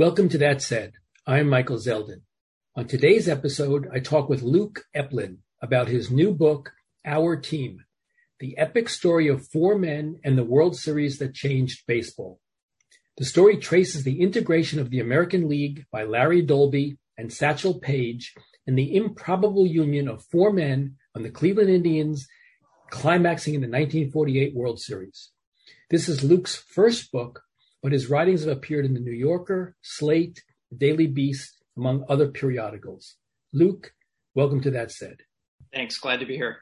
Welcome to That Said. I'm Michael Zeldin. On today's episode, I talk with Luke Epplin about his new book, Our Team, the epic story of four men and the World Series that changed baseball. The story traces the integration of the American League by Larry Doby and Satchel Paige and the improbable union of four men on the Cleveland Indians climaxing in the 1948 World Series. This is Luke's first book, but his writings have appeared in the New Yorker, Slate, Daily Beast, among other periodicals. Luke, welcome to That Said. Thanks. Glad to be here.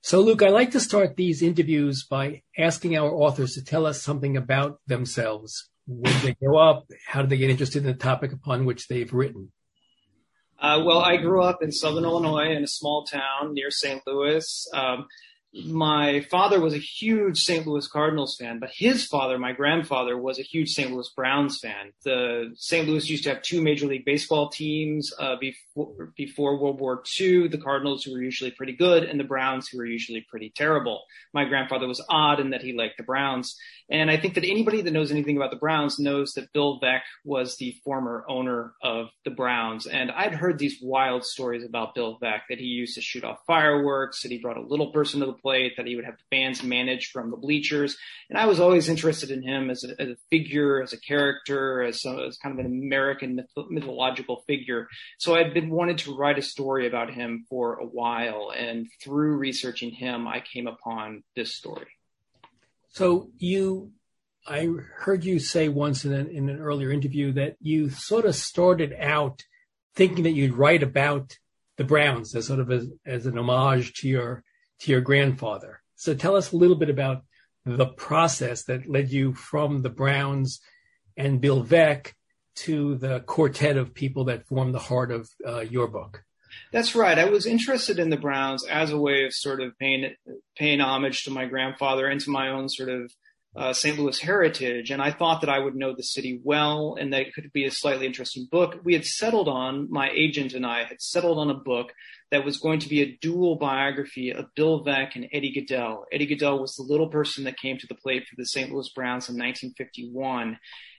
So, Luke, I like to start these interviews by asking our authors to tell us something about themselves. When did they grow up? How did they get interested in the topic upon which they've written? Uh, well, I grew up in Southern Illinois in a small town near St. Louis. Um, my father was a huge St. Louis Cardinals fan, but his father, my grandfather, was a huge St. Louis Browns fan. The St. Louis used to have two Major League Baseball teams uh, before before World War II. The Cardinals, who were usually pretty good, and the Browns, who were usually pretty terrible. My grandfather was odd in that he liked the Browns, and I think that anybody that knows anything about the Browns knows that Bill Veeck was the former owner of the Browns. And I'd heard these wild stories about Bill Veeck that he used to shoot off fireworks, that he brought a little person to the plate, that he would have the fans managed from the bleachers. And I was always interested in him as a, as a figure, as a character, as, a, as kind of an American myth- mythological figure. So I'd been wanted to write a story about him for a while. And through researching him, I came upon this story. So you, I heard you say once in an, in an earlier interview that you sort of started out thinking that you'd write about the Browns as sort of as, as an homage to your to your grandfather. So tell us a little bit about the process that led you from the Browns and Bill Veeck to the quartet of people that form the heart of uh, your book. That's right. I was interested in the Browns as a way of sort of paying paying homage to my grandfather and to my own sort of uh, St. Louis heritage, and I thought that I would know the city well and that it could be a slightly interesting book. We had settled on, my agent and I had settled on a book that was going to be a dual biography of Bill Veeck and Eddie Gaedel. Eddie Gaedel was the little person that came to the plate for the St. Louis Browns in 1951.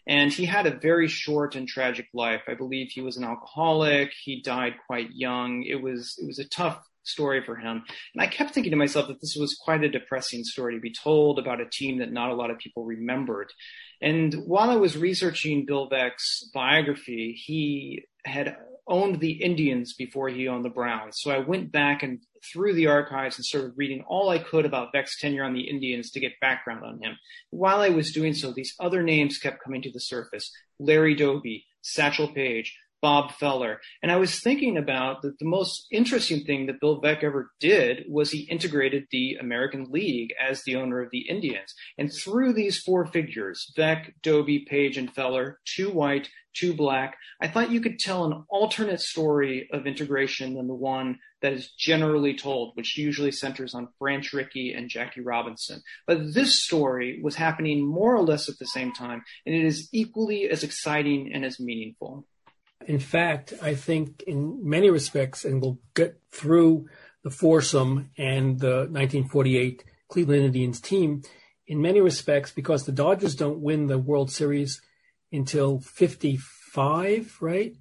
And he had a very short and tragic life. I believe he was an alcoholic. He died quite young. It was, it was a tough story for him. And I kept thinking to myself that this was quite a depressing story to be told about a team that not a lot of people remembered. And while I was researching Bill Veeck's biography, he had owned the Indians before he owned the Browns. So I went back and through the archives and started reading all I could about Veeck's tenure on the Indians to get background on him. While I was doing so, these other names kept coming to the surface. Larry Doby, Satchel Paige, Bob Feller. And I was thinking about that the most interesting thing that Bill Veeck ever did was he integrated the American League as the owner of the Indians. And through these four figures, Veeck, Doby, Paige, and Feller, two white, two black, I thought you could tell an alternate story of integration than the one that is generally told, which usually centers on Branch Rickey and Jackie Robinson. But this story was happening more or less at the same time, and it is equally as exciting and as meaningful. In fact, I think in many respects, and we'll get through the foursome and the 1948 Cleveland Indians team, in many respects, because the Dodgers don't win the World Series until 55, right?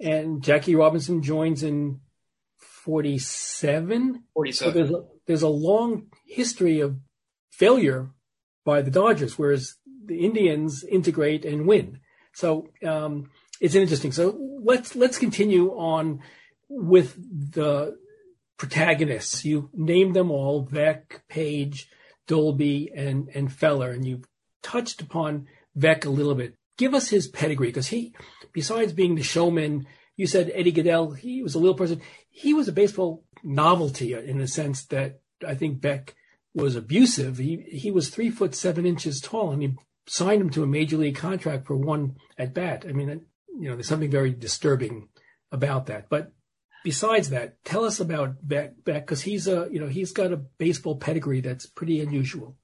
And Jackie Robinson joins in 47. 47. So there's a, there's a long history of failure by the Dodgers, whereas the Indians integrate and win. So um, it's interesting. So let's let's continue on with the protagonists. You named them all: Veeck, Paige, Doby, and and Feller, and you've touched upon Veeck a little bit. Give us his pedigree, because he, besides being the showman, you said Eddie Gaedel. He was a little person. He was a baseball novelty in the sense that I think Veeck was abusive. He he was three foot seven inches tall, and he signed him to a major league contract for one at bat. I mean, you know, there's something very disturbing about that. But besides that, tell us about Veeck because he's a, you know, he's got a baseball pedigree that's pretty unusual.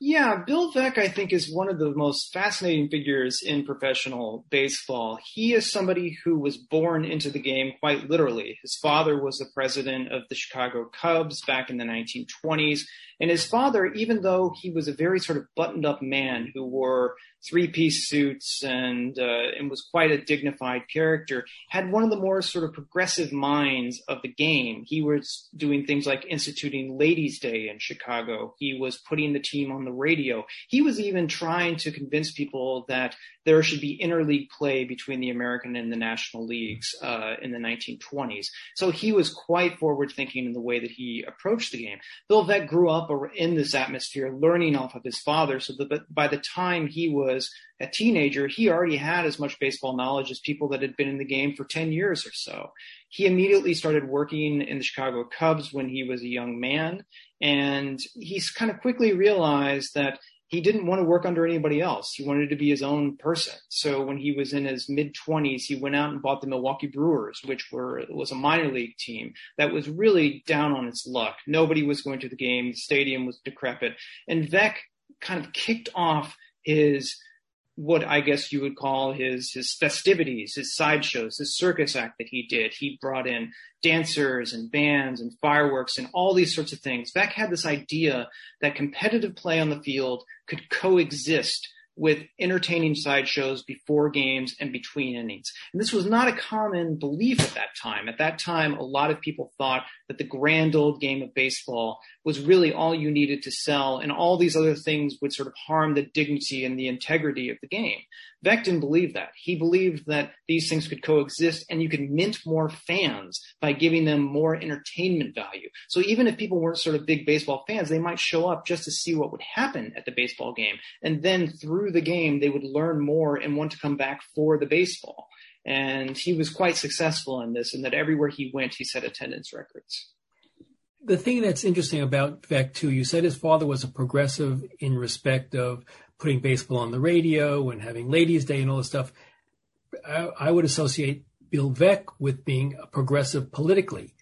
Yeah, Bill Veeck, I think, is one of the most fascinating figures in professional baseball. He is somebody who was born into the game quite literally. His father was the president of the Chicago Cubs back in the 1920s. And his father, even though he was a very sort of buttoned up man who wore three piece suits and uh, and was quite a dignified character. Had one of the more sort of progressive minds of the game. He was doing things like instituting Ladies' Day in Chicago. He was putting the team on the radio. He was even trying to convince people that there should be interleague play between the American and the National Leagues uh, in the 1920s. So he was quite forward thinking in the way that he approached the game. Bill Veeck grew up in this atmosphere, learning off of his father, so that by the time he was a teenager, he already had as much baseball knowledge as people that had been in the game for 10 years or so. He immediately started working in the Chicago Cubs when he was a young man, and he's kind of quickly realized that he didn't want to work under anybody else. He wanted to be his own person. So when he was in his mid twenties, he went out and bought the Milwaukee Brewers, which were was a minor league team that was really down on its luck. Nobody was going to the game. The stadium was decrepit, and Veeck kind of kicked off his what I guess you would call his his festivities, his sideshows, his circus act that he did. He brought in dancers and bands and fireworks and all these sorts of things. Veeck had this idea that competitive play on the field could coexist with entertaining sideshows before games and between innings. And this was not a common belief at that time. At that time, a lot of people thought that the grand old game of baseball was really all you needed to sell and all these other things would sort of harm the dignity and the integrity of the game. Veeck didn't believe that. He believed that these things could coexist and you could mint more fans by giving them more entertainment value. So even if people weren't sort of big baseball fans, they might show up just to see what would happen at the baseball game. And then through the game, they would learn more and want to come back for the baseball. And he was quite successful in this, and that everywhere he went, he set attendance records. The thing that's interesting about Veeck, too, you said his father was a progressive in respect of putting baseball on the radio and having Ladies' Day and all this stuff. I, I would associate Bill Veeck with being a progressive politically.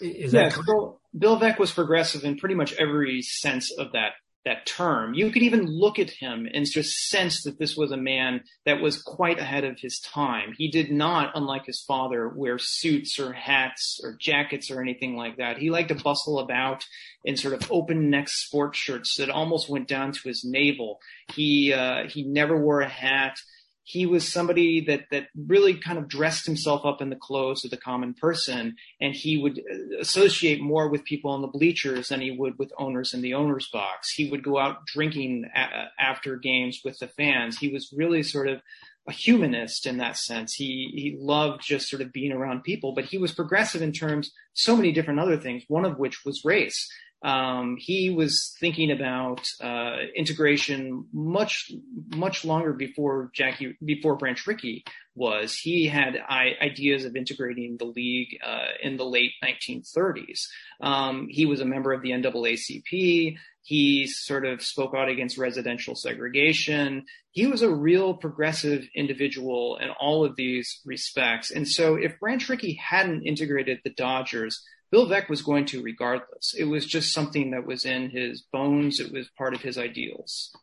Is yes, Bill, Bill Veeck was progressive in pretty much every sense of that that term. You could even look at him and just sense that this was a man that was quite ahead of his time. He did not, unlike his father, wear suits or hats or jackets or anything like that. He liked to bustle about in sort of open neck sports shirts that almost went down to his navel. He uh, he never wore a hat he was somebody that that really kind of dressed himself up in the clothes of the common person and he would uh, associate more with people on the bleachers than he would with owners in the owners box. He would go out drinking a- after games with the fans. He was really sort of a humanist in that sense. He he loved just sort of being around people but he was progressive in terms so many different other things one of which was race um, he was thinking about uh, integration much much longer before Jackie before Branch Rickey was. He had I- ideas of integrating the league uh, in the late 1930s. Um, he was a member of the NAACP. He sort of spoke out against residential segregation. He was a real progressive individual in all of these respects. And so if Branch Rickey hadn't integrated the Dodgers, Bill Veeck was going to regardless. It was just something that was in his bones. It was part of his ideals.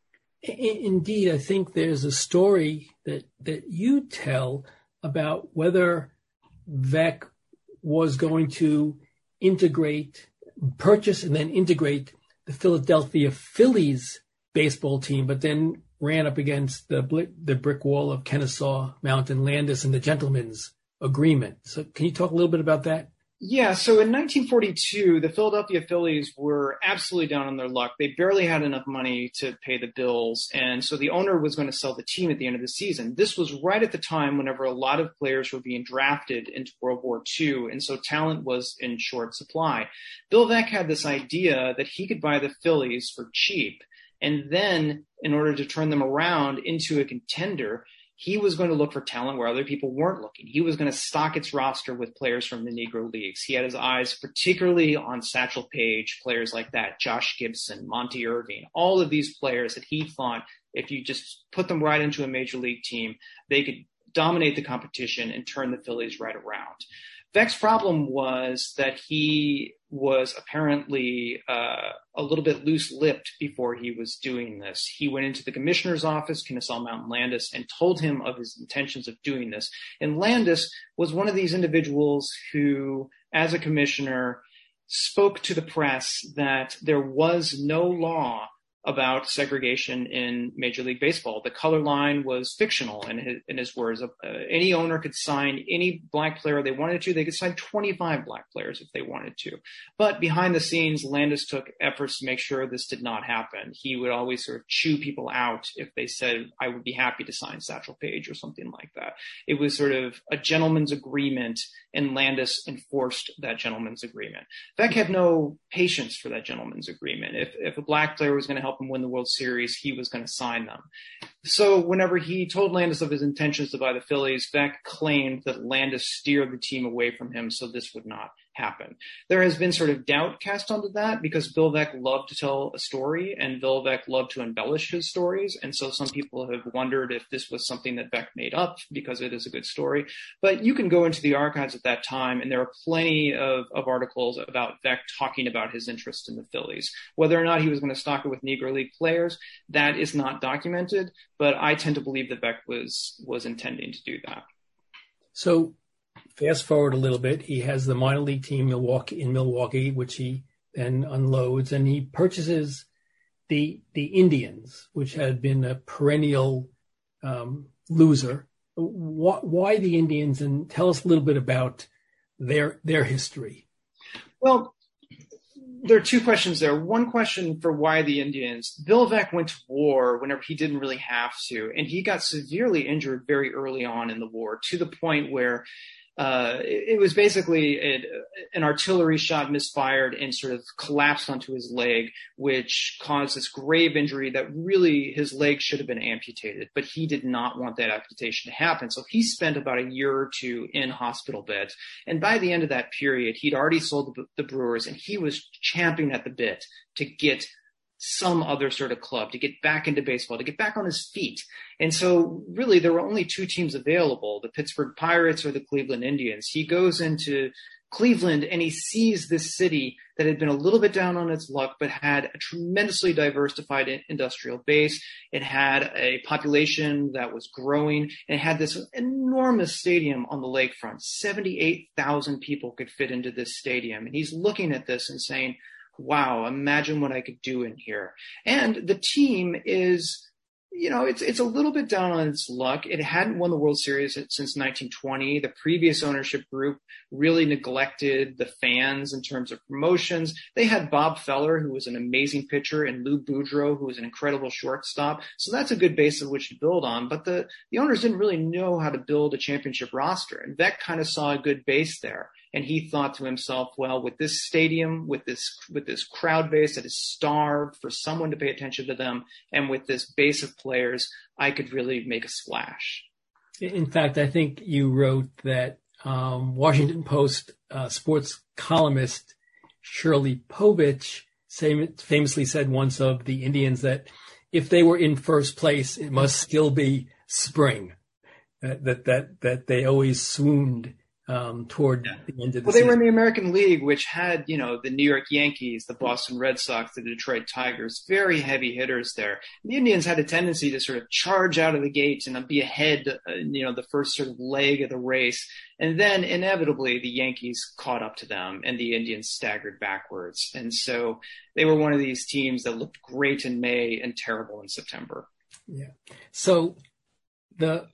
Indeed, I think there's a story that that you tell about whether Veeck was going to integrate, purchase, and then integrate the Philadelphia Phillies baseball team, but then ran up against the the brick wall of Kennesaw Mountain Landis and the gentleman's agreement. So, can you talk a little bit about that? Yeah, so in 1942, the Philadelphia Phillies were absolutely down on their luck. They barely had enough money to pay the bills, and so the owner was going to sell the team at the end of the season. This was right at the time whenever a lot of players were being drafted into World War II, and so talent was in short supply. Bill Veeck had this idea that he could buy the Phillies for cheap, and then in order to turn them around into a contender, he was going to look for talent where other people weren't looking. He was going to stock its roster with players from the Negro Leagues. He had his eyes particularly on Satchel Paige, players like that, Josh Gibson, Monte Irvin, all of these players that he thought if you just put them right into a major league team, they could dominate the competition and turn the Phillies right around. Veeck's problem was that he was apparently uh, a little bit loose-lipped before he was doing this. He went into the commissioner's office, Kennesaw Mountain Landis, and told him of his intentions of doing this. And Landis was one of these individuals who, as a commissioner, spoke to the press that there was no law about segregation in Major League Baseball. The color line was fictional in his, in his words. Uh, any owner could sign any black player they wanted to. They could sign 25 black players if they wanted to. But behind the scenes, Landis took efforts to make sure this did not happen. He would always sort of chew people out if they said, I would be happy to sign Satchel Paige or something like that. It was sort of a gentleman's agreement and Landis enforced that gentleman's agreement. Veeck had no patience for that gentleman's agreement. If, if a black player was going to help him win the World Series, he was going to sign them. So whenever he told Landis of his intentions to buy the Phillies, Veeck claimed that Landis steered the team away from him so this would not happen. There has been sort of doubt cast onto that because Bill Veeck loved to tell a story and Bill Veeck loved to embellish his stories. And so some people have wondered if this was something that Veeck made up because it is a good story. But you can go into the archives at that time and there are plenty of, of articles about Veeck talking about his interest in the Phillies. Whether or not he was going to stock it with Negro League players, that is not documented, but I tend to believe that Veeck was, was intending to do that. So fast forward a little bit, he has the minor league team Milwaukee in Milwaukee, which he then unloads, and he purchases the the Indians, which had been a perennial um, loser. Why, why, the Indians? And tell us a little bit about their their history. Well, there are two questions there. One question for why the Indians. Bill Veeck went to war whenever he didn't really have to, and he got severely injured very early on in the war to the point where uh, it, it, was basically a, an artillery shot misfired and sort of collapsed onto his leg, which caused this grave injury that really his leg should have been amputated, but he did not want that amputation to happen. So he spent about a year or two in hospital beds. And by the end of that period, he'd already sold the, the Brewers and he was champing at the bit to get some other sort of club to get back into baseball, to get back on his feet. And so really there were only two teams available, the Pittsburgh Pirates or the Cleveland Indians. He goes into Cleveland and he sees this city that had been a little bit down on its luck, but had a tremendously diversified industrial base. It had a population that was growing and it had this enormous stadium on the lakefront. 78,000 people could fit into this stadium. And he's looking at this and saying, wow, imagine what I could do in here. And the team is, you know, it's it's a little bit down on its luck. It hadn't won the World Series since 1920. The previous ownership group really neglected the fans in terms of promotions. They had Bob Feller, who was an amazing pitcher, and Lou Boudreau, who was an incredible shortstop. So that's a good base of which to build on. But the the owners didn't really know how to build a championship roster, and Veeck kind of saw a good base there and he thought to himself, well, with this stadium, with this with this crowd base that is starved for someone to pay attention to them, and with this base of players, I could really make a splash. In fact, I think you wrote that um, Washington Post uh, sports columnist Shirley Povich famously said once of the Indians that if they were in first place, it must still be spring. That that that, that they always swooned um, toward yeah. the end of the season. well, season. they were in the American League, which had, you know, the New York Yankees, the Boston Red Sox, the Detroit Tigers, very heavy hitters there. The Indians had a tendency to sort of charge out of the gates and be ahead, uh, you know, the first sort of leg of the race. And then inevitably the Yankees caught up to them and the Indians staggered backwards. And so they were one of these teams that looked great in May and terrible in September. Yeah. So the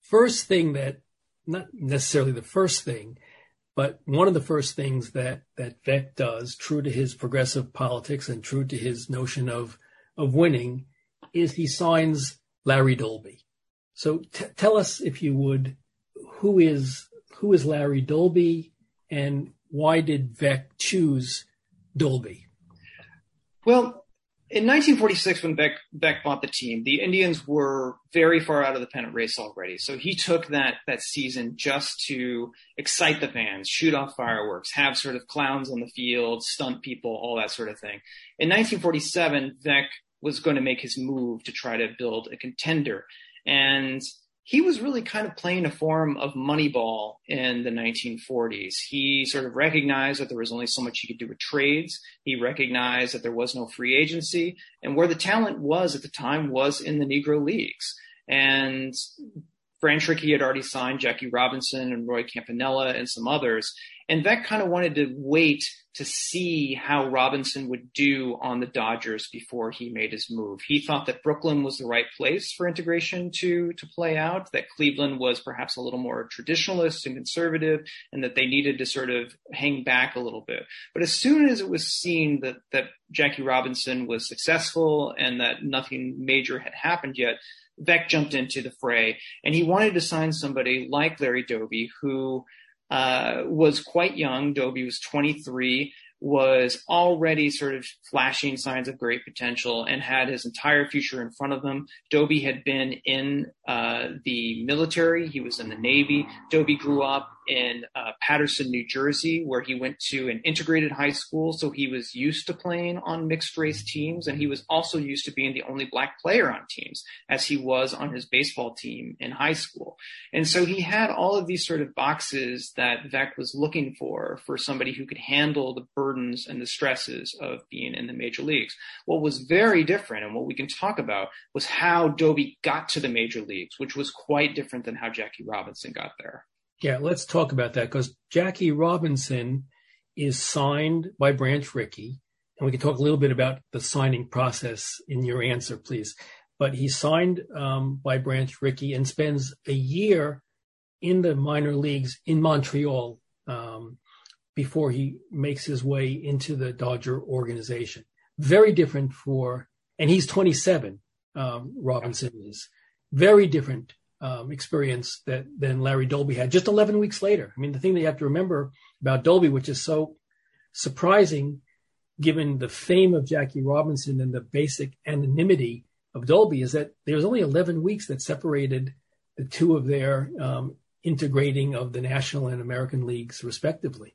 first thing that not necessarily the first thing, but one of the first things that that Veeck does, true to his progressive politics and true to his notion of of winning, is he signs Larry Doby. So t- tell us, if you would, who is who is Larry Doby, and why did Veeck choose Doby? Well, in 1946, when Beck, Veeck bought the team, the Indians were very far out of the pennant race already. So he took that that season just to excite the fans, shoot off fireworks, have sort of clowns on the field, stunt people, all that sort of thing. In 1947, Veeck was going to make his move to try to build a contender, and he was really kind of playing a form of Moneyball in the 1940s. He sort of recognized that there was only so much he could do with trades. He recognized that there was no free agency and where the talent was at the time was in the Negro leagues. And Branch Rickey had already signed Jackie Robinson and Roy Campanella and some others. And Veeck kind of wanted to wait to see how Robinson would do on the Dodgers before he made his move. He thought that Brooklyn was the right place for integration to, to play out, that Cleveland was perhaps a little more traditionalist and conservative, and that they needed to sort of hang back a little bit. But as soon as it was seen that, that Jackie Robinson was successful and that nothing major had happened yet, Veeck jumped into the fray and he wanted to sign somebody like Larry Doby who uh, was quite young. Doby was 23, was already sort of flashing signs of great potential and had his entire future in front of him. Doby had been in uh, the military. He was in the Navy. Doby grew up in uh, Paterson, New Jersey, where he went to an integrated high school. So he was used to playing on mixed race teams. And he was also used to being the only black player on teams as he was on his baseball team in high school. And so he had all of these sort of boxes that Veeck was looking for, for somebody who could handle the burdens and the stresses of being in the major leagues. What was very different and what we can talk about was how Doby got to the major leagues, which was quite different than how Jackie Robinson got there. Yeah, let's talk about that because Jackie Robinson is signed by Branch Rickey. And we can talk a little bit about the signing process in your answer, please. But he's signed um, by Branch Rickey and spends a year in the minor leagues in Montreal um, before he makes his way into the Dodger organization. Very different for, and he's 27, um, Robinson is. Very different um, experience that than Larry Doby had just 11 weeks later. I mean, the thing that you have to remember about Doby, which is so surprising given the fame of Jackie Robinson and the basic anonymity of Doby, is that there was only 11 weeks that separated the two of their um, integrating of the National and American leagues, respectively.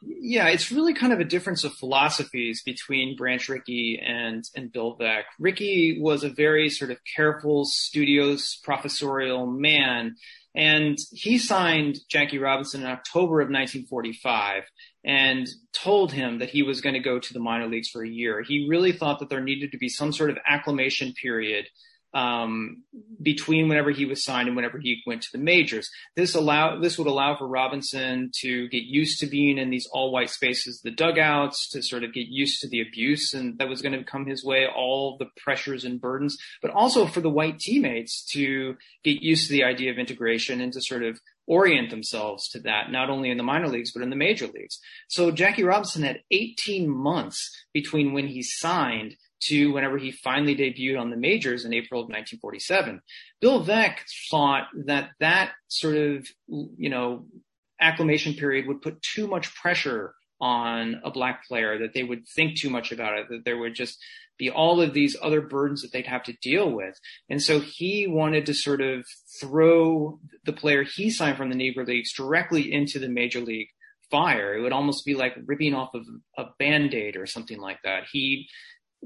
Yeah, it's really kind of a difference of philosophies between Branch Rickey and and Bill Veeck. Rickey was a very sort of careful, studious, professorial man, and he signed Jackie Robinson in October of 1945 and told him that he was going to go to the minor leagues for a year. He really thought that there needed to be some sort of acclimation period um, between whenever he was signed and whenever he went to the majors. This allow this would allow for Robinson to get used to being in these all white spaces, the dugouts, to sort of get used to the abuse and that was going to come his way, all the pressures and burdens, but also for the white teammates to get used to the idea of integration and to sort of orient themselves to that, not only in the minor leagues, but in the major leagues. So Jackie Robinson had 18 months between when he signed to whenever he finally debuted on the majors in April of 1947. Bill Veeck thought that that sort of, you know, acclimation period would put too much pressure on a black player, that they would think too much about it, that there would just be all of these other burdens that they'd have to deal with. And so he wanted to sort of throw the player he signed from the Negro Leagues directly into the major league fire. It would almost be like ripping off of a band-aid or something like that. He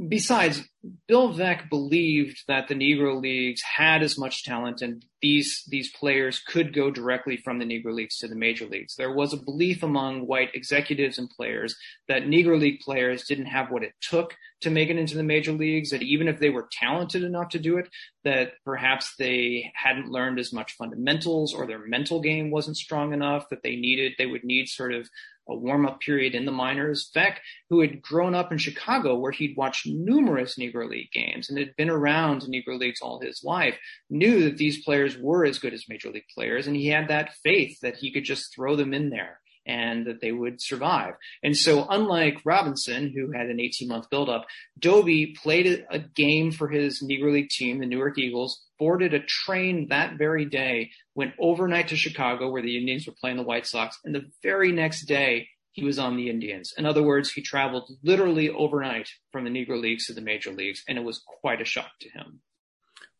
besides, Bill Veeck believed that the Negro Leagues had as much talent and these these players could go directly from the Negro Leagues to the major leagues. There was a belief among white executives and players that Negro League players didn't have what it took to make it into the major leagues, that even if they were talented enough to do it, that perhaps they hadn't learned as much fundamentals or their mental game wasn't strong enough, that they needed they would need sort of a warm up period in the minors. Veeck, who had grown up in Chicago where he'd watched numerous Negro League games and had been around Negro Leagues all his life, knew that these players were as good as Major League players. And he had that faith that he could just throw them in there and that they would survive. And so unlike Robinson, who had an 18 month buildup, Doby played a game for his Negro League team, the Newark Eagles, boarded a train that very day, went overnight to Chicago where the Indians were playing the White Sox. And the very next day, he was on the Indians. In other words, he traveled literally overnight from the Negro Leagues to the major leagues, and it was quite a shock to him.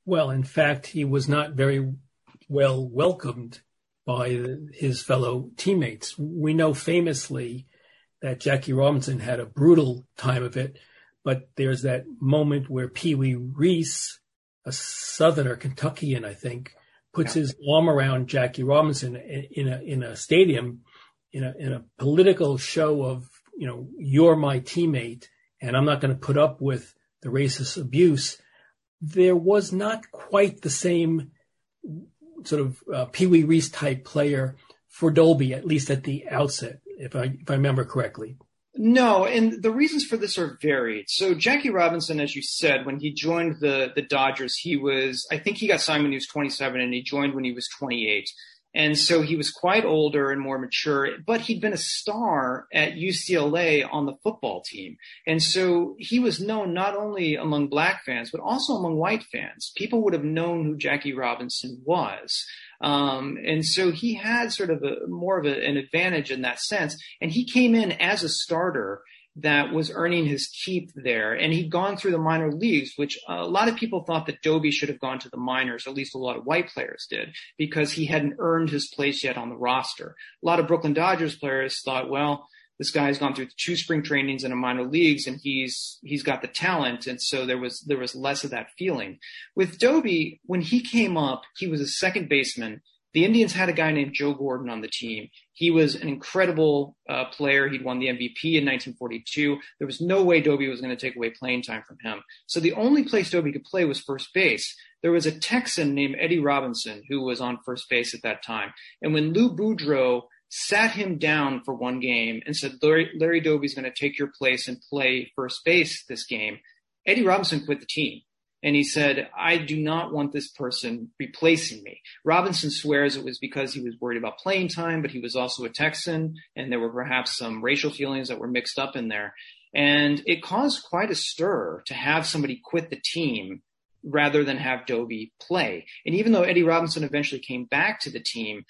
Well, in fact, he was not very well welcomed by his fellow teammates. We know famously that Jackie Robinson had a brutal time of it, but there's that moment where Pee Wee Reese, a Southerner, Kentuckian, I think, puts his arm around Jackie Robinson in a in a stadium, in a in a political show of you know you're my teammate and I'm not going to put up with the racist abuse. There was not quite the same sort of uh, Pee Wee Reese type player for Doby, at least at the outset. if I if I remember correctly. No, and the reasons for this are varied. So Jackie Robinson, as you said, when he joined the the Dodgers, he was I think he got signed when he was 27, and he joined when he was 28. And so he was quite older and more mature, but he'd been a star at UCLA on the football team. And so he was known not only among black fans, but also among white fans. People would have known who Jackie Robinson was. Um, and so he had sort of a more of a, an advantage in that sense. And he came in as a starter that was earning his keep there. And he'd gone through the minor leagues, which a lot of people thought that Doby should have gone to the minors, at least a lot of white players did, because he hadn't earned his place yet on the roster. A lot of Brooklyn Dodgers players thought, well, this guy's gone through two spring trainings in the minor leagues and he's he's got the talent and so there was there was less of that feeling with Doby when he came up he was a second baseman the Indians had a guy named Joe Gordon on the team. He was an incredible uh, player. He'd won the MVP in 1942. There was no way Doby was going to take away playing time from him. So the only place Doby could play was first base. There was a Texan named Eddie Robinson who was on first base at that time. And when Lou Boudreau sat him down for one game and said, Larry, Larry Doby's going to take your place and play first base this game, Eddie Robinson quit the team. And he said, I do not want this person replacing me. Robinson swears it was because he was worried about playing time, but he was also a Texan and there were perhaps some racial feelings that were mixed up in there. And it caused quite a stir to have somebody quit the team rather than have Doby play. And even though Eddie Robinson eventually came back to the team,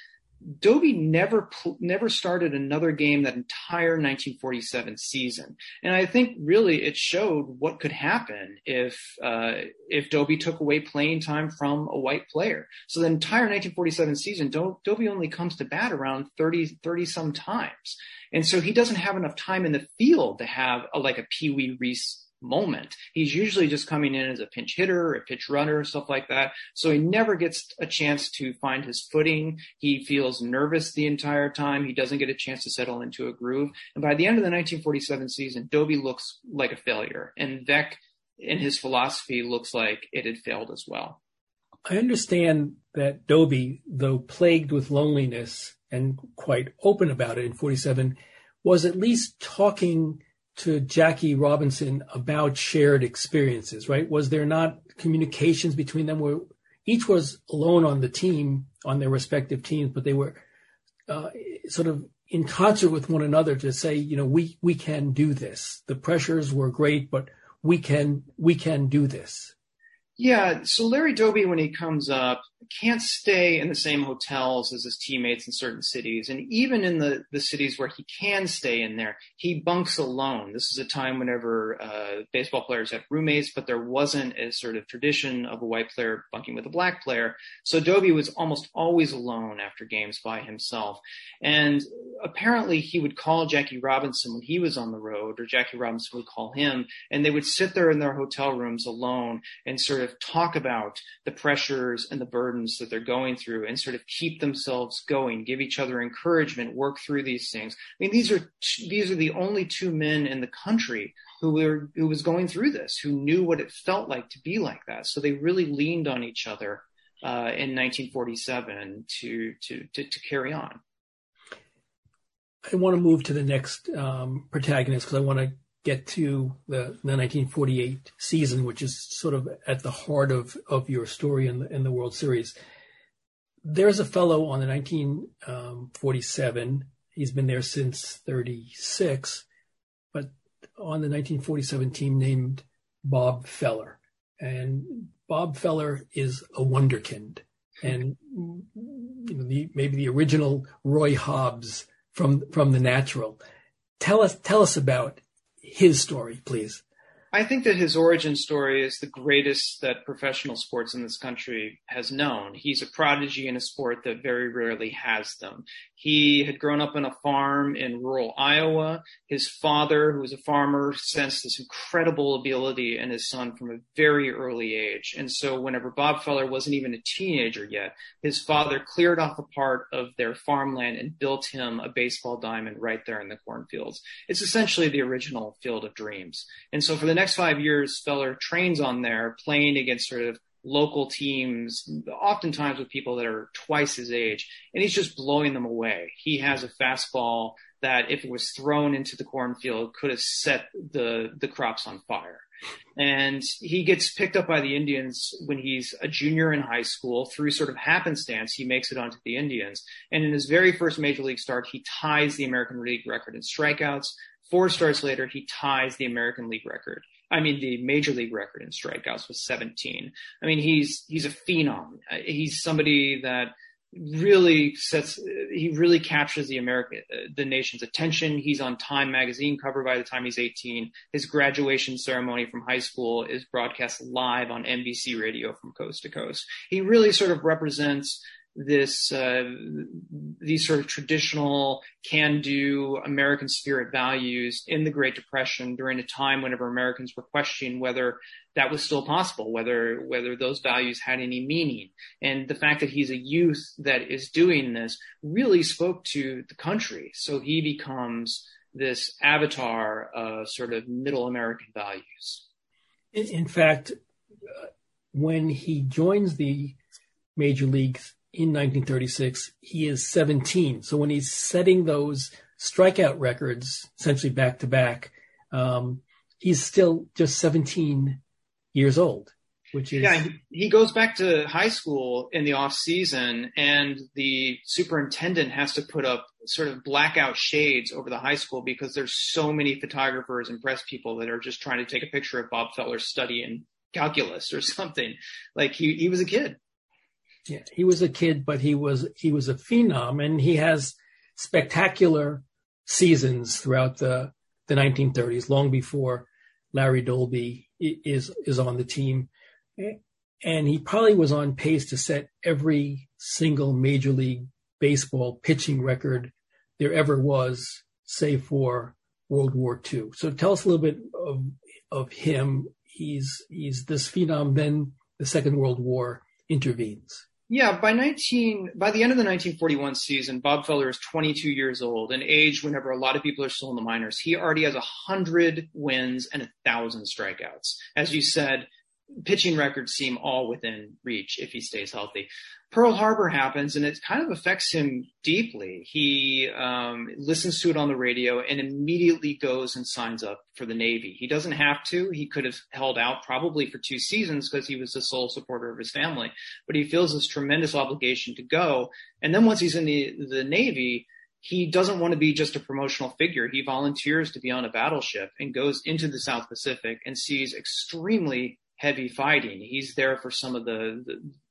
Doby never never started another game that entire 1947 season, and I think really it showed what could happen if uh, if Doby took away playing time from a white player. So the entire 1947 season, Do- Doby only comes to bat around 30 30 some times, and so he doesn't have enough time in the field to have a, like a Pee Wee Reese moment. He's usually just coming in as a pinch hitter, a pitch runner, stuff like that. So he never gets a chance to find his footing. He feels nervous the entire time. He doesn't get a chance to settle into a groove. And by the end of the 1947 season, Doby looks like a failure. And Veeck in his philosophy, looks like it had failed as well. I understand that Doby, though plagued with loneliness and quite open about it in 47, was at least talking to Jackie Robinson about shared experiences, right? Was there not communications between them where each was alone on the team, on their respective teams, but they were uh, sort of in concert with one another to say, you know, we, we can do this. The pressures were great, but we can, we can do this. Yeah. So Larry Doby, when he comes up, can't stay in the same hotels as his teammates in certain cities. And even in the, the cities where he can stay in there, he bunks alone. This is a time whenever uh, baseball players had roommates, but there wasn't a sort of tradition of a white player bunking with a black player. So Doby was almost always alone after games by himself. And apparently he would call Jackie Robinson when he was on the road, or Jackie Robinson would call him, and they would sit there in their hotel rooms alone and sort of talk about the pressures and the burdens burdens that they're going through and sort of keep themselves going, give each other encouragement, work through these things. I mean, these are these are the only two men in the country who were who was going through this, who knew what it felt like to be like that. So they really leaned on each other uh, in 1947 to, to to to carry on. I want to move to the next um, protagonist because I want to get to the, the 1948 season, which is sort of at the heart of, of your story in the, in the World Series. There's a fellow on the 1947. Um, He's been there since 36, but on the 1947 team named Bob Feller. And Bob Feller is a wonderkind and you know, the, maybe the original Roy Hobbs from, from the natural. Tell us, tell us about his story, please. I think that his origin story is the greatest that professional sports in this country has known. He's a prodigy in a sport that very rarely has them. He had grown up on a farm in rural Iowa. His father, who was a farmer, sensed this incredible ability in his son from a very early age. And so whenever Bob Feller wasn't even a teenager yet, his father cleared off a part of their farmland and built him a baseball diamond right there in the cornfields. It's essentially the original Field of Dreams. And so for the next five years, Feller trains on there, playing against sort of local teams, oftentimes with people that are twice his age, and he's just blowing them away. He has a fastball that if it was thrown into the cornfield could have set the, the crops on fire. And he gets picked up by the Indians when he's a junior in high school through sort of happenstance. He makes it onto the Indians. And in his very first major league start, he ties the American League record in strikeouts. Four starts later, he ties the American League record. I mean, the major league record in strikeouts was 17. I mean, he's, he's a phenom. He's somebody that really sets he really captures the American the nation's attention. He's on Time magazine cover by the time he's 18. His graduation ceremony from high school is broadcast live on NBC radio from coast to coast. He really sort of represents this uh, these sort of traditional can-do American spirit values in the Great Depression during a time whenever Americans were questioning whether that was still possible, whether whether those values had any meaning. And the fact that he's a youth that is doing this really spoke to the country. So he becomes this avatar of sort of middle American values. In, fact, uh, when he joins the major leagues in 1936, he is 17. So when he's setting those strikeout records, essentially back to back, um, he's still just 17 years old, which is. Yeah, he goes back to high school in the off season and the superintendent has to put up sort of blackout shades over the high school because there's so many photographers and press people that are just trying to take a picture of Bob Feller's study in calculus or something. Like he, he was a kid. Yeah, he was a kid, but he was he was a phenom, and he has spectacular seasons throughout the the 1930s, long before Larry Doby is is on the team, and he probably was on pace to set every single major league baseball pitching record there ever was, save for World War II. So tell us a little bit of of him. He's he's this phenom. Then the Second World War intervenes. Yeah, by 19, by the end of the 1941 season, Bob Feller is 22 years old, an age whenever a lot of people are still in the minors. He already has a hundred wins and a thousand strikeouts. As you said, pitching records seem all within reach if he stays healthy. Pearl Harbor happens and it kind of affects him deeply. He um, listens to it on the radio and immediately goes and signs up for the Navy. He doesn't have to. He could have held out probably for two seasons because he was the sole supporter of his family, but he feels this tremendous obligation to go. And then once he's in the, the Navy, he doesn't want to be just a promotional figure. He volunteers to be on a battleship and goes into the South Pacific and sees extremely heavy fighting. He's there for some of the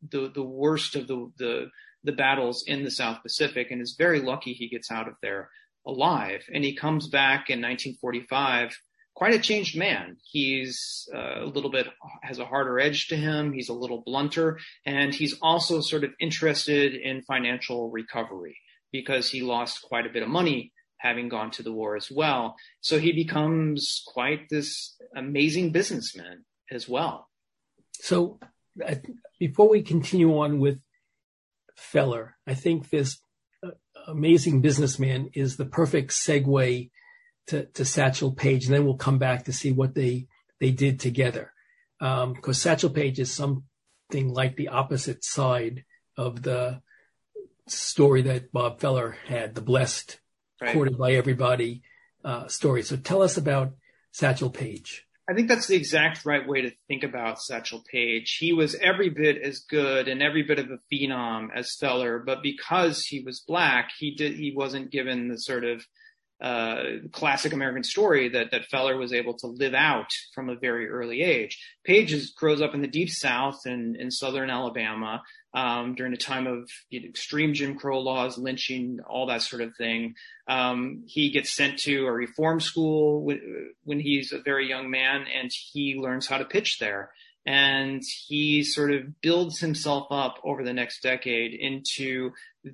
the, the, worst of the, the the battles in the South Pacific and is very lucky he gets out of there alive. And he comes back in 1945 quite a changed man. He's uh, a little bit has a harder edge to him. He's a little blunter, and he's also sort of interested in financial recovery because he lost quite a bit of money having gone to the war as well. So he becomes quite this amazing businessman as well. So uh, before we continue on with Feller, I think this uh, amazing businessman is the perfect segue to, to Satchel Paige, and then we'll come back to see what they they did together. Because um, Satchel Paige is something like the opposite side of the story that Bob Feller had, the blessed, right. courted by everybody uh, story. So tell us about Satchel Paige. I think that's the exact right way to think about Satchel Paige. He was every bit as good and every bit of a phenom as Feller, but because he was black, he did he wasn't given the sort of uh, classic American story that that Feller was able to live out from a very early age. Paige is, grows up in the deep South in, in southern Alabama um, during a time of you know, extreme Jim Crow laws, lynching, all that sort of thing. Um, he gets sent to a reform school when, when he's a very young man, and he learns how to pitch there and he sort of builds himself up over the next decade into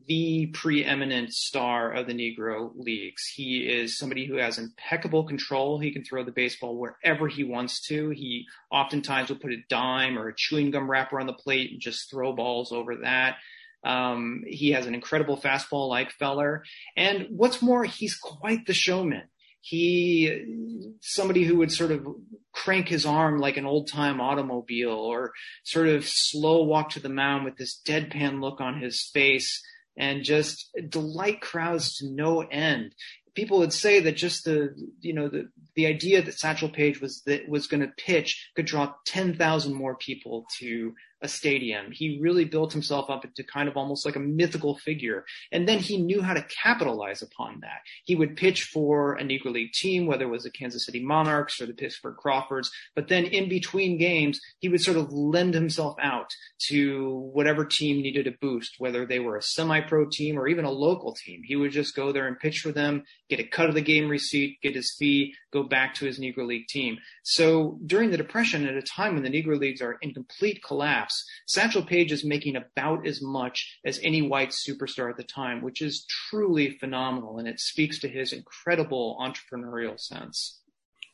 the preeminent star of the Negro leagues. He is somebody who has impeccable control. He can throw the baseball wherever he wants to. He oftentimes will put a dime or a chewing gum wrapper on the plate and just throw balls over that. Um, he has an incredible fastball like Feller. And what's more, he's quite the showman He, somebody who would sort of crank his arm like an old time automobile or sort of slow walk to the mound with this deadpan look on his face and just delight crowds to no end. People would say that just the you know the the idea that Satchel Paige was that was going to pitch could draw 10,000 more people to a stadium. He really built himself up into kind of almost like a mythical figure. And then he knew how to capitalize upon that. He would pitch for a Negro League team, whether it was the Kansas City Monarchs or the Pittsburgh Crawfords. But then in between games, he would sort of lend himself out to whatever team needed a boost, whether they were a semi-pro team or even a local team. He would just go there and pitch for them, get a cut of the game receipt, get his fee, go back to his Negro League team. So during the Depression, at a time when the Negro Leagues are in complete collapse, Satchel Paige is making about as much as any white superstar at the time, which is truly phenomenal. And it speaks to his incredible entrepreneurial sense.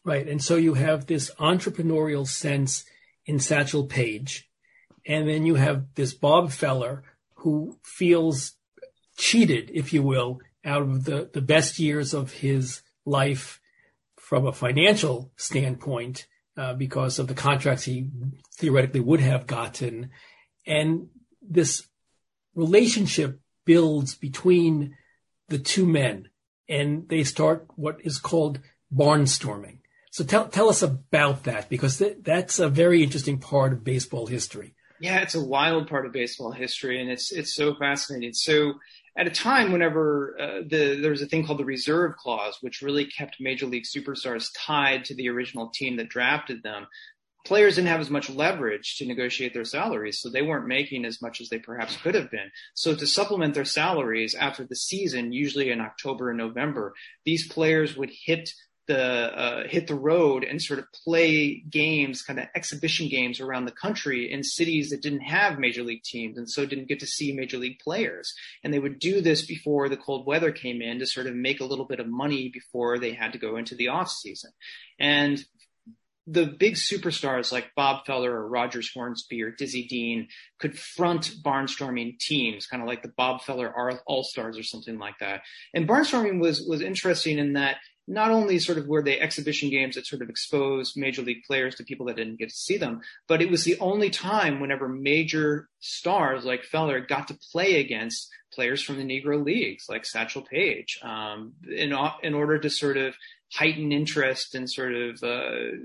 Right. And so you have this entrepreneurial sense in Satchel Paige. And then you have this Bob Feller who feels cheated, if you will, out of the, the best years of his life from a financial standpoint uh, because of the contracts he theoretically would have gotten. And this relationship builds between the two men and they start what is called barnstorming. So tell, tell us about that because th- that's a very interesting part of baseball history. Yeah, it's a wild part of baseball history and it's, it's so fascinating. So at a time whenever uh, the, there was a thing called the reserve clause, which really kept major league superstars tied to the original team that drafted them. Players didn't have as much leverage to negotiate their salaries, so they weren't making as much as they perhaps could have been. So to supplement their salaries after the season, usually in October and November, these players would hit the uh, hit the road and sort of play games, kind of exhibition games around the country in cities that didn't have major league teams and so didn't get to see major league players. And they would do this before the cold weather came in to sort of make a little bit of money before they had to go into the off season. And the big superstars like Bob Feller or Rogers Hornsby or Dizzy Dean could front barnstorming teams, kind of like the Bob Feller All Stars or something like that. And barnstorming was was interesting in that not only sort of were they exhibition games that sort of exposed major league players to people that didn't get to see them, but it was the only time whenever major stars like Feller got to play against players from the Negro leagues like Satchel Paige, um, in, in order to sort of heighten interest and sort of uh,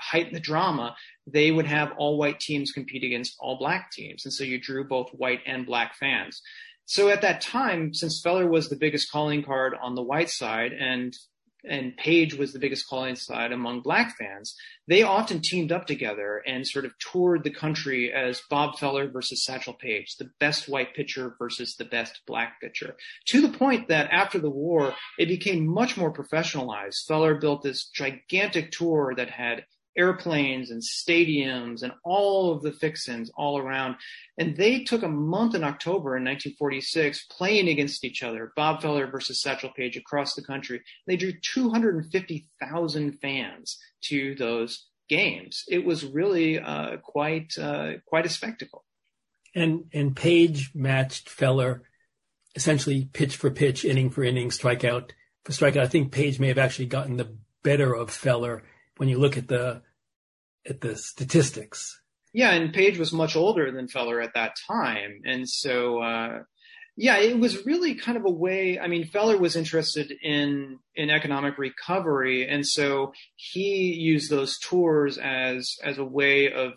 heighten the drama, they would have all white teams compete against all black teams. And so you drew both white and black fans. So at that time, since Feller was the biggest calling card on the white side and and Paige was the biggest calling side among black fans, they often teamed up together and sort of toured the country as Bob Feller versus Satchel Paige, the best white pitcher versus the best black pitcher. To the point that after the war, it became much more professionalized. Feller built this gigantic tour that had airplanes and stadiums and all of the fixins all around. And they took a month in October in 1946 playing against each other, Bob Feller versus Satchel Paige across the country. They drew 250,000 fans to those games. It was really uh, quite uh, quite a spectacle. And and Paige matched Feller essentially pitch for pitch, inning for inning, strikeout for strikeout. I think Paige may have actually gotten the better of Feller when you look at the at the statistics. Yeah, and Paige was much older than Feller at that time, and so uh, yeah, it was really kind of a way. I mean, Feller was interested in in economic recovery, and so he used those tours as as a way of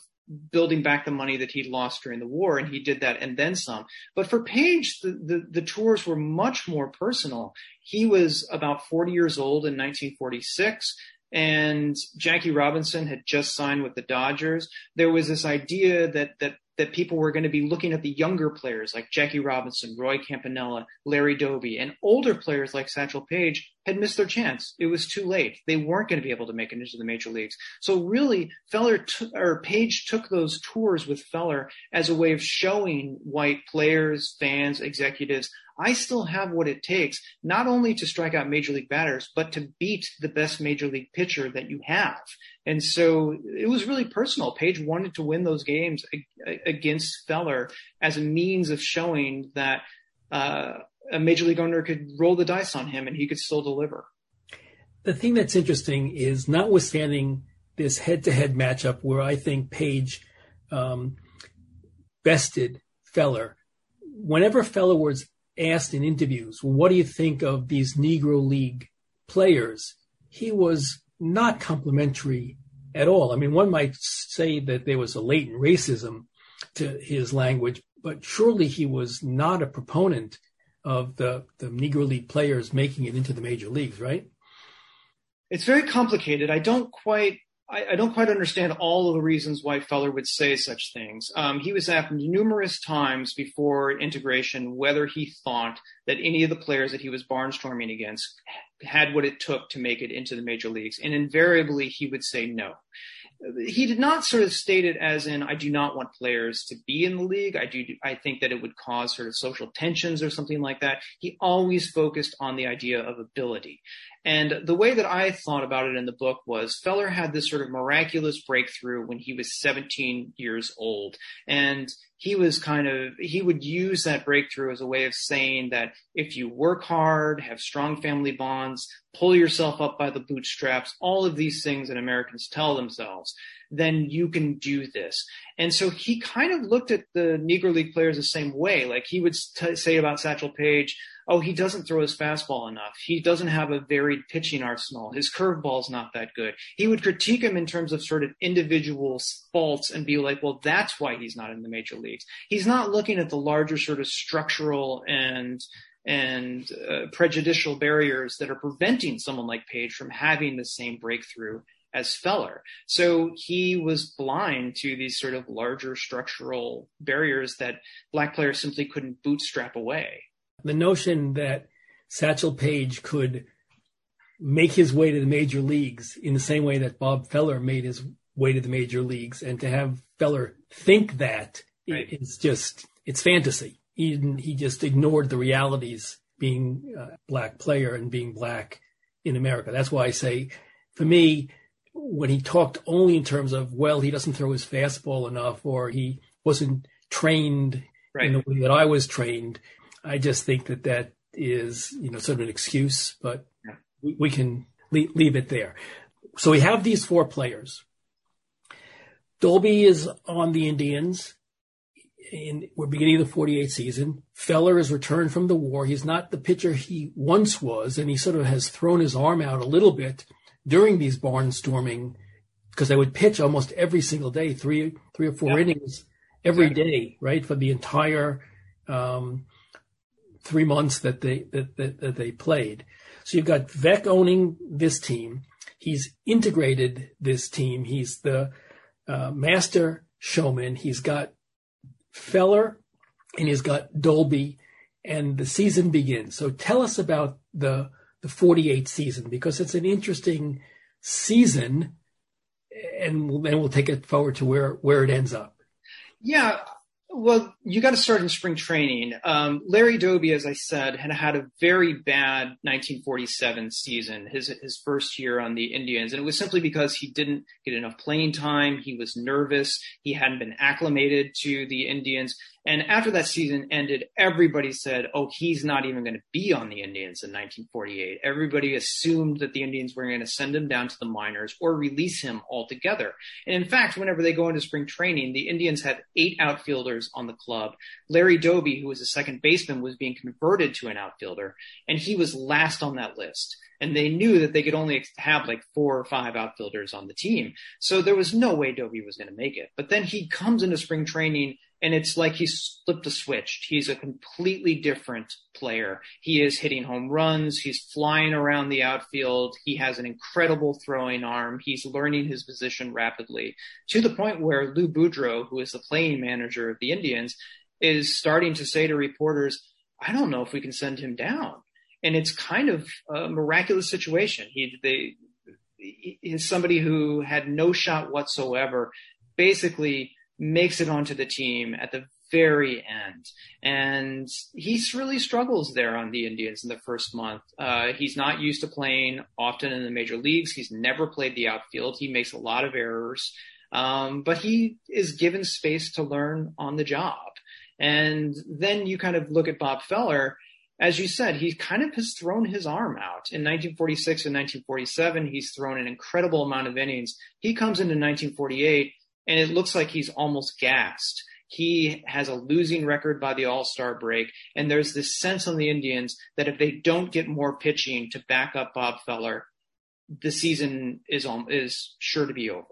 building back the money that he'd lost during the war, and he did that and then some. But for Paige, the, the, the tours were much more personal. He was about 40 years old in 1946 and Jackie Robinson had just signed with the Dodgers, there was this idea that that that people were going to be looking at the younger players like Jackie Robinson, Roy Campanella, Larry Doby, and older players like Satchel Paige had missed their chance. It was too late. They weren't going to be able to make it into the major leagues. So really, Feller t- or Paige took those tours with Feller as a way of showing white players, fans, executives, I still have what it takes not only to strike out major league batters, but to beat the best major league pitcher that you have. And so it was really personal. Paige wanted to win those games against Feller as a means of showing that uh, a major league owner could roll the dice on him and he could still deliver. the thing that's interesting is notwithstanding this head-to-head matchup where I think Paige um, bested Feller. Whenever Feller was asked in interviews, what do you think of these Negro League players? He was not complimentary at all. I mean, one might say that there was a latent racism to his language, but surely he was not a proponent of the, the Negro League players making it into the major leagues, right? It's very complicated. I don't quite I, I, don't quite understand all of the reasons why Feller would say such things. Um, he was asked numerous times before integration whether he thought that any of the players that he was barnstorming against had what it took to make it into the major leagues, and invariably he would say no he did not sort of state it as in I do not want players to be in the league. I do I think that it would cause sort of social tensions or something like that. He always focused on the idea of ability. And the way that I thought about it in the book was Feller had this sort of miraculous breakthrough when he was 17 years old. And he was kind of, he would use that breakthrough as a way of saying that if you work hard, have strong family bonds, pull yourself up by the bootstraps, all of these things that Americans tell themselves, then you can do this. And so he kind of looked at the Negro League players the same way. Like he would t- say about Satchel Paige, oh, he doesn't throw his fastball enough. He doesn't have a varied pitching arsenal. His curveball's not that good. He would critique him in terms of sort of individual faults and be like, well, that's why he's not in the major leagues. He's not looking at the larger sort of structural and and uh, prejudicial barriers that are preventing someone like Paige from having the same breakthrough as Feller. So he was blind to these sort of larger structural barriers that black players simply couldn't bootstrap away the notion that Satchel Paige could make his way to the major leagues in the same way that Bob Feller made his way to the major leagues, and to have Feller think that right. it's just it's fantasy. He he just ignored the realities being a black player and being black in America. That's why I say, for me, when he talked only in terms of well, he doesn't throw his fastball enough, or he wasn't trained right. in the way that I was trained, I just think that that is, you know, sort of an excuse, but yeah. we, we, can leave, leave it there. So we have these four players. Doby is on the Indians. In, we're beginning of the 48 season. Feller has returned from the war. He's not the pitcher he once was, and he sort of has thrown his arm out a little bit during these barnstorming because they would pitch almost every single day, three, three or four yeah. innings every day, right, for the entire um, three months that they that, that, that they played. So you've got Veeck owning this team. He's integrated this team. He's the uh, master showman. He's got Feller and he's got Doby, and the season begins. So tell us about the the 48 season because it's an interesting season, and then we'll take it forward to where where it ends up. Yeah, well, you got to start in spring training. Um, Larry Doby, as I said, had had a very bad 1947 season, his his first year on the Indians, and it was simply because he didn't get enough playing time. He was nervous. He hadn't been acclimated to the Indians, and after that season ended, everybody said, oh, he's not even going to be on the Indians in 1948. Everybody assumed that the Indians were going to send him down to the minors or release him altogether. And in fact, whenever they go into spring training, the Indians had eight outfielders on the club. Larry Doby, who was a second baseman, was being converted to an outfielder, and he was last on that list and they knew that they could only have like four or five outfielders on the team. So there was no way Doby was going to make it. But then he comes into spring training and it's like he's flipped a switch. He's a completely different player. He is hitting home runs. He's flying around the outfield. He has an incredible throwing arm. He's learning his position rapidly to the point where Lou Boudreau, who is the playing manager of the Indians, is starting to say to reporters, I don't know if we can send him down. And it's kind of a miraculous situation. He, they, he is somebody who had no shot whatsoever, basically makes it onto the team at the very end. And he really struggles there on the Indians in the first month. Uh, he's not used to playing often in the major leagues. He's never played the outfield. He makes a lot of errors. Um, but he is given space to learn on the job. And then you kind of look at Bob Feller as you said, he kind of has thrown his arm out. In 1946 and 1947, he's thrown an incredible amount of innings. He comes into 1948 and it looks like he's almost gassed. He has a losing record by the All-Star break, and there's this sense on the Indians that if they don't get more pitching to back up Bob Feller, the season is on, is sure to be over.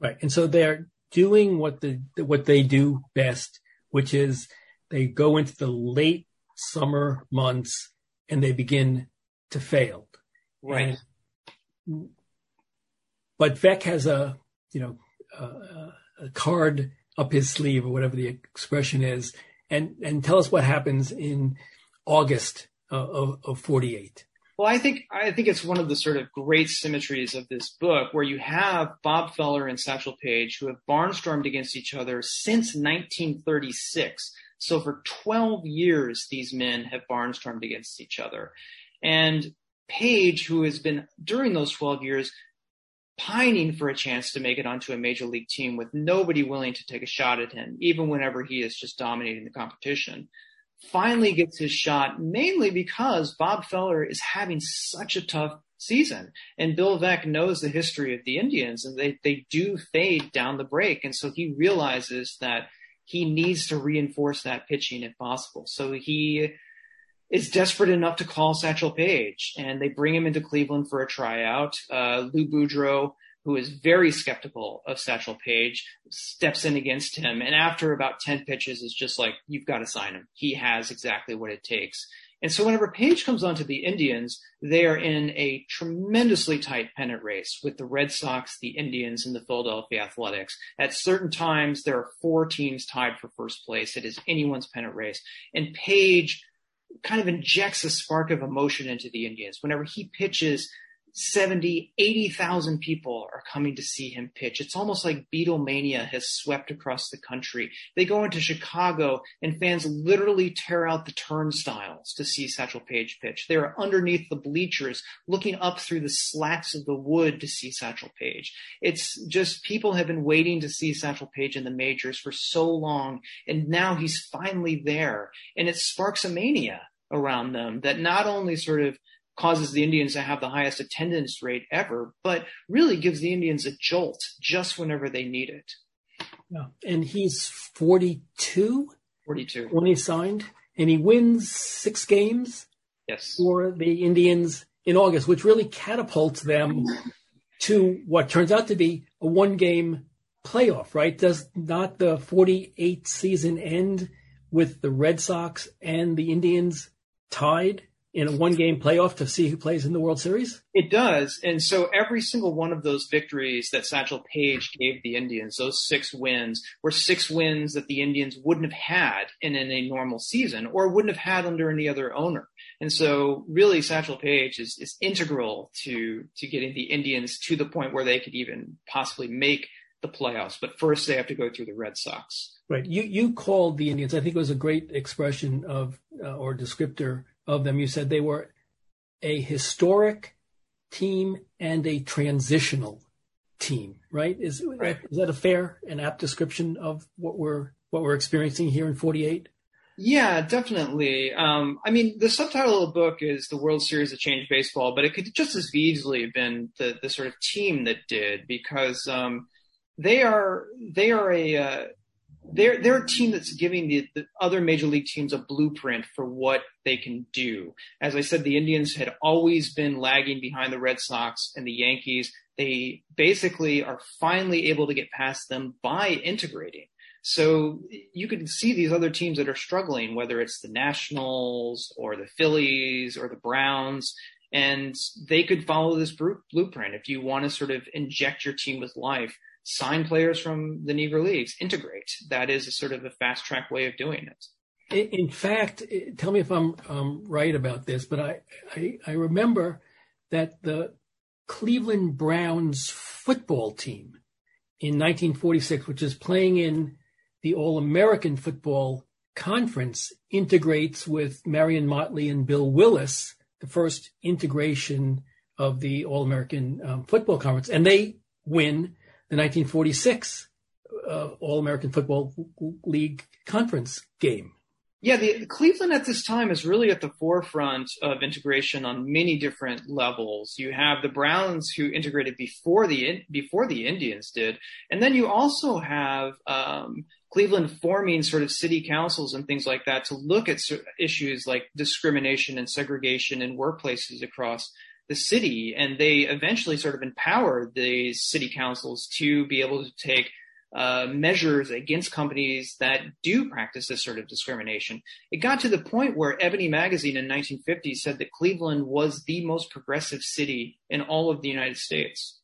Right, and so they're doing what the what they do best, which is they go into the late summer months and they begin to fail. Right. And, but Veeck has a you know a, a card up his sleeve or whatever the expression is, and and tell us what happens in August uh, of, of 48. Well, I think I think it's one of the sort of great symmetries of this book where you have Bob Feller and Satchel Paige who have barnstormed against each other since 1936. So for 12 years, these men have barnstormed against each other. And Paige, who has been during those 12 years pining for a chance to make it onto a major league team with nobody willing to take a shot at him, even whenever he is just dominating the competition, finally gets his shot mainly because Bob Feller is having such a tough season. And Bill Veeck knows the history of the Indians and they, they do fade down the break. And so he realizes that he needs to reinforce that pitching if possible. So he is desperate enough to call Satchel Paige, and they bring him into Cleveland for a tryout. Uh, Lou Boudreau, who is very skeptical of Satchel Paige, steps in against him, and after about 10 pitches is just like, you've got to sign him. He has exactly what it takes. And so whenever Paige comes onto the Indians, they are in a tremendously tight pennant race with the Red Sox, the Indians, and the Philadelphia Athletics. At certain times, there are four teams tied for first place. It is anyone's pennant race. And Paige kind of injects a spark of emotion into the Indians. Whenever he pitches, 70, 80,000 people are coming to see him pitch. It's almost like Beatlemania has swept across the country. They go into Chicago and fans literally tear out the turnstiles to see Satchel Paige pitch. They're underneath the bleachers looking up through the slats of the wood to see Satchel Paige. It's just people have been waiting to see Satchel Paige in the majors for so long and now he's finally there and it sparks a mania around them that not only sort of causes the Indians to have the highest attendance rate ever, but really gives the Indians a jolt just whenever they need it. Yeah. And he's 42? 42. When he signed. And he wins six games yes. for the Indians in August, which really catapults them to what turns out to be a one game playoff, right? Does not the 48 season end with the Red Sox and the Indians tied in a one game playoff to see who plays in the World Series? It does. And so every single one of those victories that Satchel Paige gave the Indians, those six wins, were six wins that the Indians wouldn't have had in, in a normal season or wouldn't have had under any other owner. And so really Satchel Paige is, is integral to, to getting the Indians to the point where they could even possibly make the playoffs. But first they have to go through the Red Sox. Right. You, you called the Indians, I think it was a great expression of, uh, or descriptor of them, you said they were a historic team and a transitional team, right? Is, right. is that a fair and apt description of what we're what we're experiencing here in 48? Yeah, definitely. Um, I mean, the subtitle of the book is "The World Series that Changed Baseball," but it could just as easily have been the the sort of team that did because um, they are they are a uh, they're they're a team that's giving the, the, other major league teams a blueprint for what they can do. As I said, the Indians had always been lagging behind the Red Sox and the Yankees. They basically are finally able to get past them by integrating. So you can see these other teams that are struggling, whether it's the Nationals or the Phillies or the Browns, and they could follow this blueprint. If you want to sort of inject your team with life, sign players from the Negro Leagues, integrate. That is a sort of a fast track way of doing it. In fact, tell me if I'm um, right about this, but I, I, I remember that the Cleveland Browns football team in 1946, which is playing in the All American Football Conference, integrates with Marion Motley and Bill Willis, the first integration of the All American um, Football Conference, and they win the 1946 uh, All American Football League conference game. Yeah, the, Cleveland at this time is really at the forefront of integration on many different levels. You have the Browns who integrated before the before the Indians did, and then you also have um, Cleveland forming sort of city councils and things like that to look at issues like discrimination and segregation in workplaces across the city. And they eventually sort of empowered the city councils to be able to take uh, measures against companies that do practice this sort of discrimination. It got to the point where Ebony magazine in 1950 said that Cleveland was the most progressive city in all of the United States.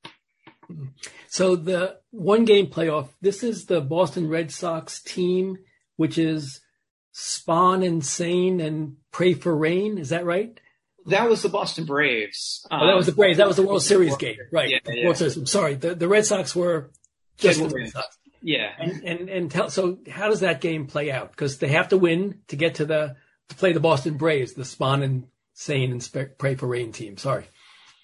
So the one game playoff, this is the Boston Red Sox team, which is Spahn and Sain and Pray for Rain. Is that right? That was the Boston Braves. Oh, that was the Braves. That was the World Series game, right? Yeah, yeah. World Series. I'm sorry. The, the Red Sox were just the Red Sox. Yeah. And and and tell, so how does that game play out? Because they have to win to get to the to play the Boston Braves, the Spahn and Sain and Spe- Pray for Rain team. Sorry.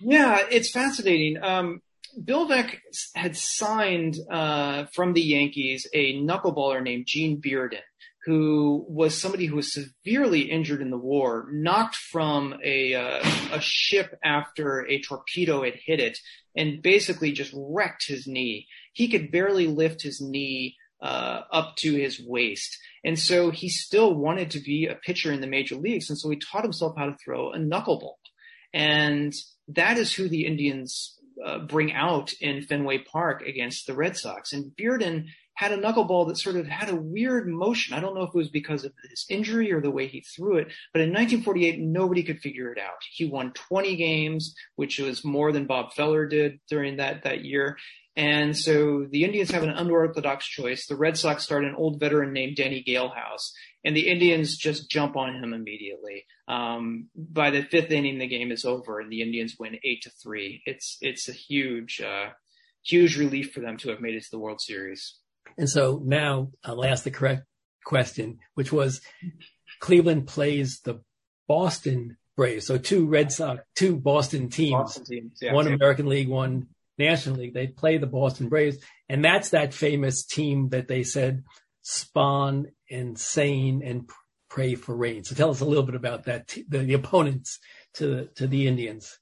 Yeah, it's fascinating. Um, Bill Veeck had signed uh, from the Yankees a knuckleballer named Gene Bearden, who was somebody who was severely injured in the war, knocked from a uh, a ship after a torpedo had hit it, and basically just wrecked his knee. He could barely lift his knee uh, up to his waist. And so he still wanted to be a pitcher in the major leagues. And so he taught himself how to throw a knuckleball. And that is who the Indians uh, bring out in Fenway Park against the Red Sox. And Bearden had a knuckleball that sort of had a weird motion. I don't know if it was because of his injury or the way he threw it, but in 1948, nobody could figure it out. He won 20 games, which was more than Bob Feller did during that, that year. And so the Indians have an unorthodox choice. The Red Sox start an old veteran named Danny Galehouse, and the Indians just jump on him immediately. Um, by the fifth inning, the game is over, and the Indians win eight to three. It's it's a huge, uh, huge relief for them to have made it to the World Series. And so now I'll ask the correct question, which was Cleveland plays the Boston Braves. So two Red Sox, two Boston teams, Boston teams yeah, one American League, one National League. They play the Boston Braves, and that's that famous team that they said Spahn and Sain and pray for rain. So tell us a little bit about that. The, the opponents to the, to the Indians.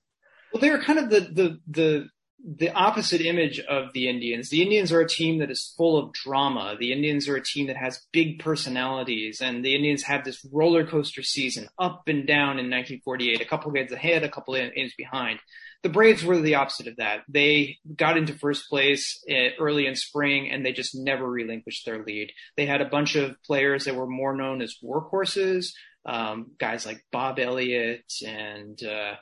Well, they're kind of the the the the opposite image of the Indians. The Indians are a team that is full of drama. The Indians are a team that has big personalities, and the Indians had this roller coaster season, up and down in 1948. A couple games ahead, a couple innings behind the Braves were the opposite of that. They got into first place eh, early in spring and they just never relinquished their lead. They had a bunch of players that were more known as workhorses, um, guys like Bob Elliott and uh,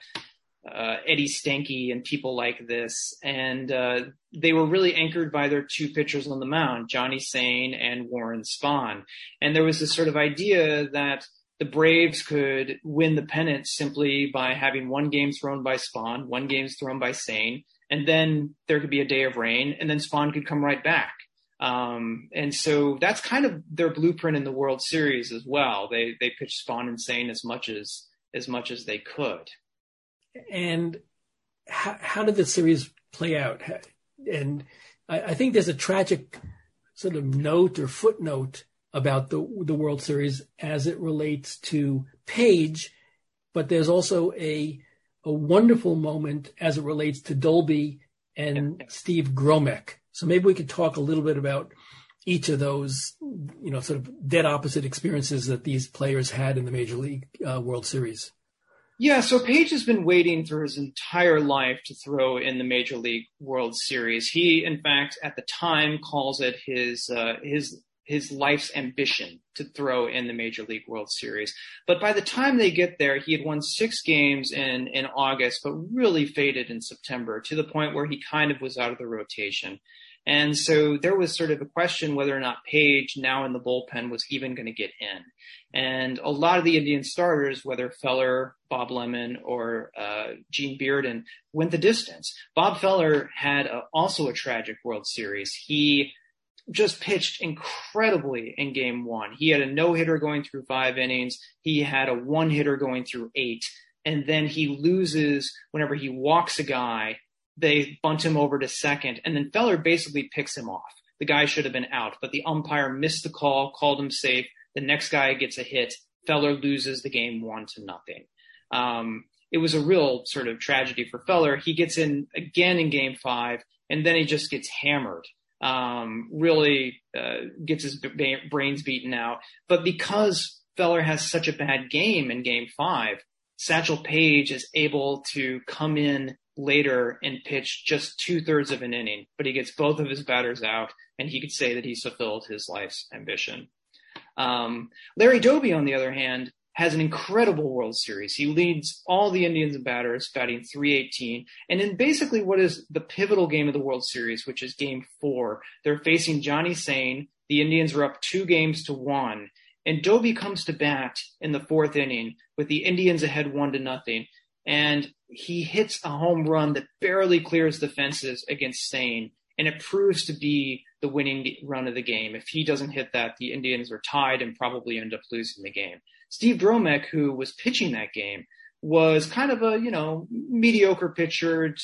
uh, Eddie Stanky and people like this. And uh, they were really anchored by their two pitchers on the mound, Johnny Sain and Warren Spahn. And there was this sort of idea that – the Braves could win the pennant simply by having one game thrown by Spahn, one game thrown by Sain, and then there could be a day of rain, and then Spahn could come right back. Um, and so that's kind of their blueprint in the World Series as well. They they pitched Spahn and Sain as much as as much as they could. And how, how did the series play out? And I, I think there's a tragic sort of note or footnote about the the World Series as it relates to Paige, but there's also a a wonderful moment as it relates to Doby and Steve Gromek. So maybe we could talk a little bit about each of those, you know, sort of dead opposite experiences that these players had in the Major League uh, World Series. Yeah, so Paige has been waiting for his entire life to throw in the Major League World Series. He, in fact, at the time calls it his uh, his his life's ambition to throw in the Major League World Series. But by the time they get there, he had won six games in, in August, but really faded in September to the point where he kind of was out of the rotation. And so there was sort of a question whether or not Paige, now in the bullpen, was even going to get in. And a lot of the Indian starters, whether Feller, Bob Lemon, or uh, Gene Bearden, went the distance. Bob Feller had a, also a tragic World Series. He just pitched incredibly in game one. He had a no hitter going through five innings. He had a one hitter going through eight. And then he loses whenever he walks a guy. They bunt him over to second. And then Feller basically picks him off. The guy should have been out, but the umpire missed the call, called him safe. The next guy gets a hit. Feller loses the game one to nothing. Um, it was a real sort of tragedy for Feller. He gets in again in game five, and then he just gets hammered. Um, really uh, gets his b- brains beaten out. But because Feller has such a bad game in game five, Satchel Paige is able to come in later and pitch just two thirds of an inning, but he gets both of his batters out, and he could say that he's fulfilled his life's ambition. Um, Larry Doby, on the other hand, has an incredible World Series. He leads all the Indians batters, batting 318. And in basically what is the pivotal game of the World Series, which is game four, they're facing Johnny Sain. The Indians are up two games to one. And Doby comes to bat in the fourth inning with the Indians ahead one to nothing. And he hits a home run that barely clears the fences against Sain. And it proves to be the winning run of the game. If he doesn't hit that, the Indians are tied and probably end up losing the game. Steve Gromek, who was pitching that game, was kind of a, you know, mediocre pitcher,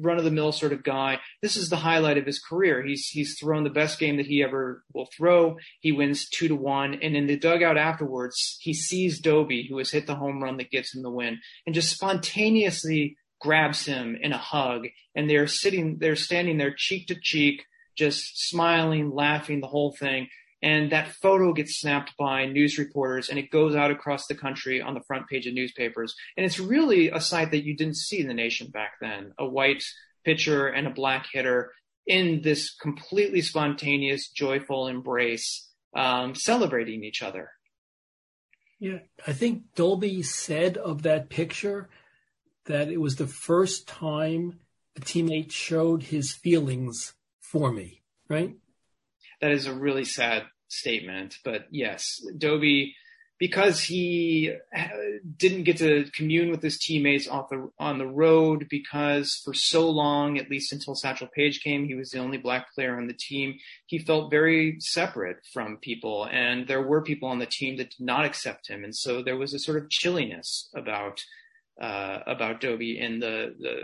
run of the mill sort of guy. This is the highlight of his career. He's, he's thrown the best game that he ever will throw. He wins two to one. And in the dugout afterwards, he sees Doby, who has hit the home run that gives him the win and just spontaneously grabs him in a hug. And they're sitting, they're standing there cheek to cheek, just smiling, laughing, the whole thing. And that photo gets snapped by news reporters and it goes out across the country on the front page of newspapers. And it's really a sight that you didn't see in the nation back then. A white pitcher and a black hitter in this completely spontaneous, joyful embrace, um, celebrating each other. Yeah, I think Doby said of that picture that it was the first time a teammate showed his feelings for me, right? that is a really sad statement. But yes, Doby, because he didn't get to commune with his teammates off the, on the road, because for so long, at least until Satchel Paige came, he was the only black player on the team. He felt very separate from people, and there were people on the team that did not accept him, and so there was a sort of chilliness about uh, about Doby in the, the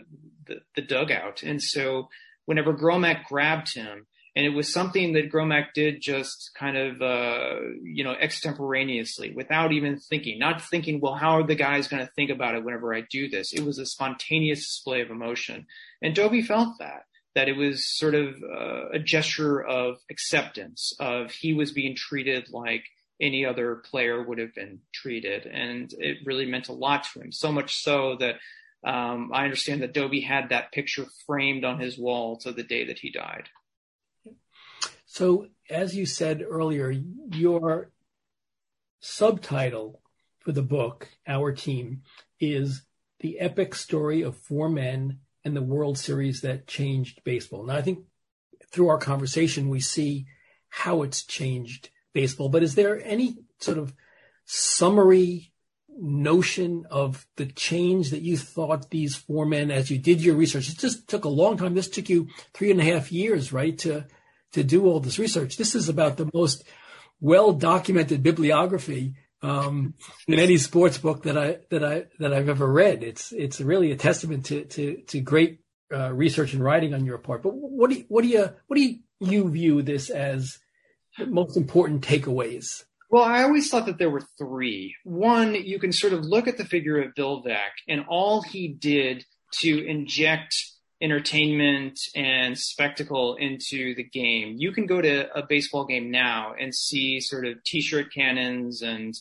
the the dugout, and so whenever Gromek grabbed him and it was something that Gromek did just kind of, uh, you know, extemporaneously without even thinking, not thinking, well, how are the guys going to think about it whenever I do this? It was a spontaneous display of emotion. And Doby felt that, that it was sort of uh, a gesture of acceptance of he was being treated like any other player would have been treated. And it really meant a lot to him, so much so that um, I understand that Doby had that picture framed on his wall to the day that he died. So, as you said earlier, your subtitle for the book, Our Team, is The Epic Story of Four Men and the World Series That Changed Baseball. Now, I think through our conversation, we see how it's changed baseball, but is there any sort of summary notion of the change that you thought these four men, as you did your research, it just took a long time. This took you three and a half years, right, to to do all this research. This is about the most well documented bibliography um, in any sports book that I that I that I've ever read. It's it's really a testament to to, to great uh, research and writing on your part. But what do you, what do you what do you view this as the most important takeaways? Well, I always thought that there were three. One, you can sort of look at the figure of Bill Veeck and all he did to inject entertainment and spectacle into the game. You can go to a baseball game now and see sort of t-shirt cannons and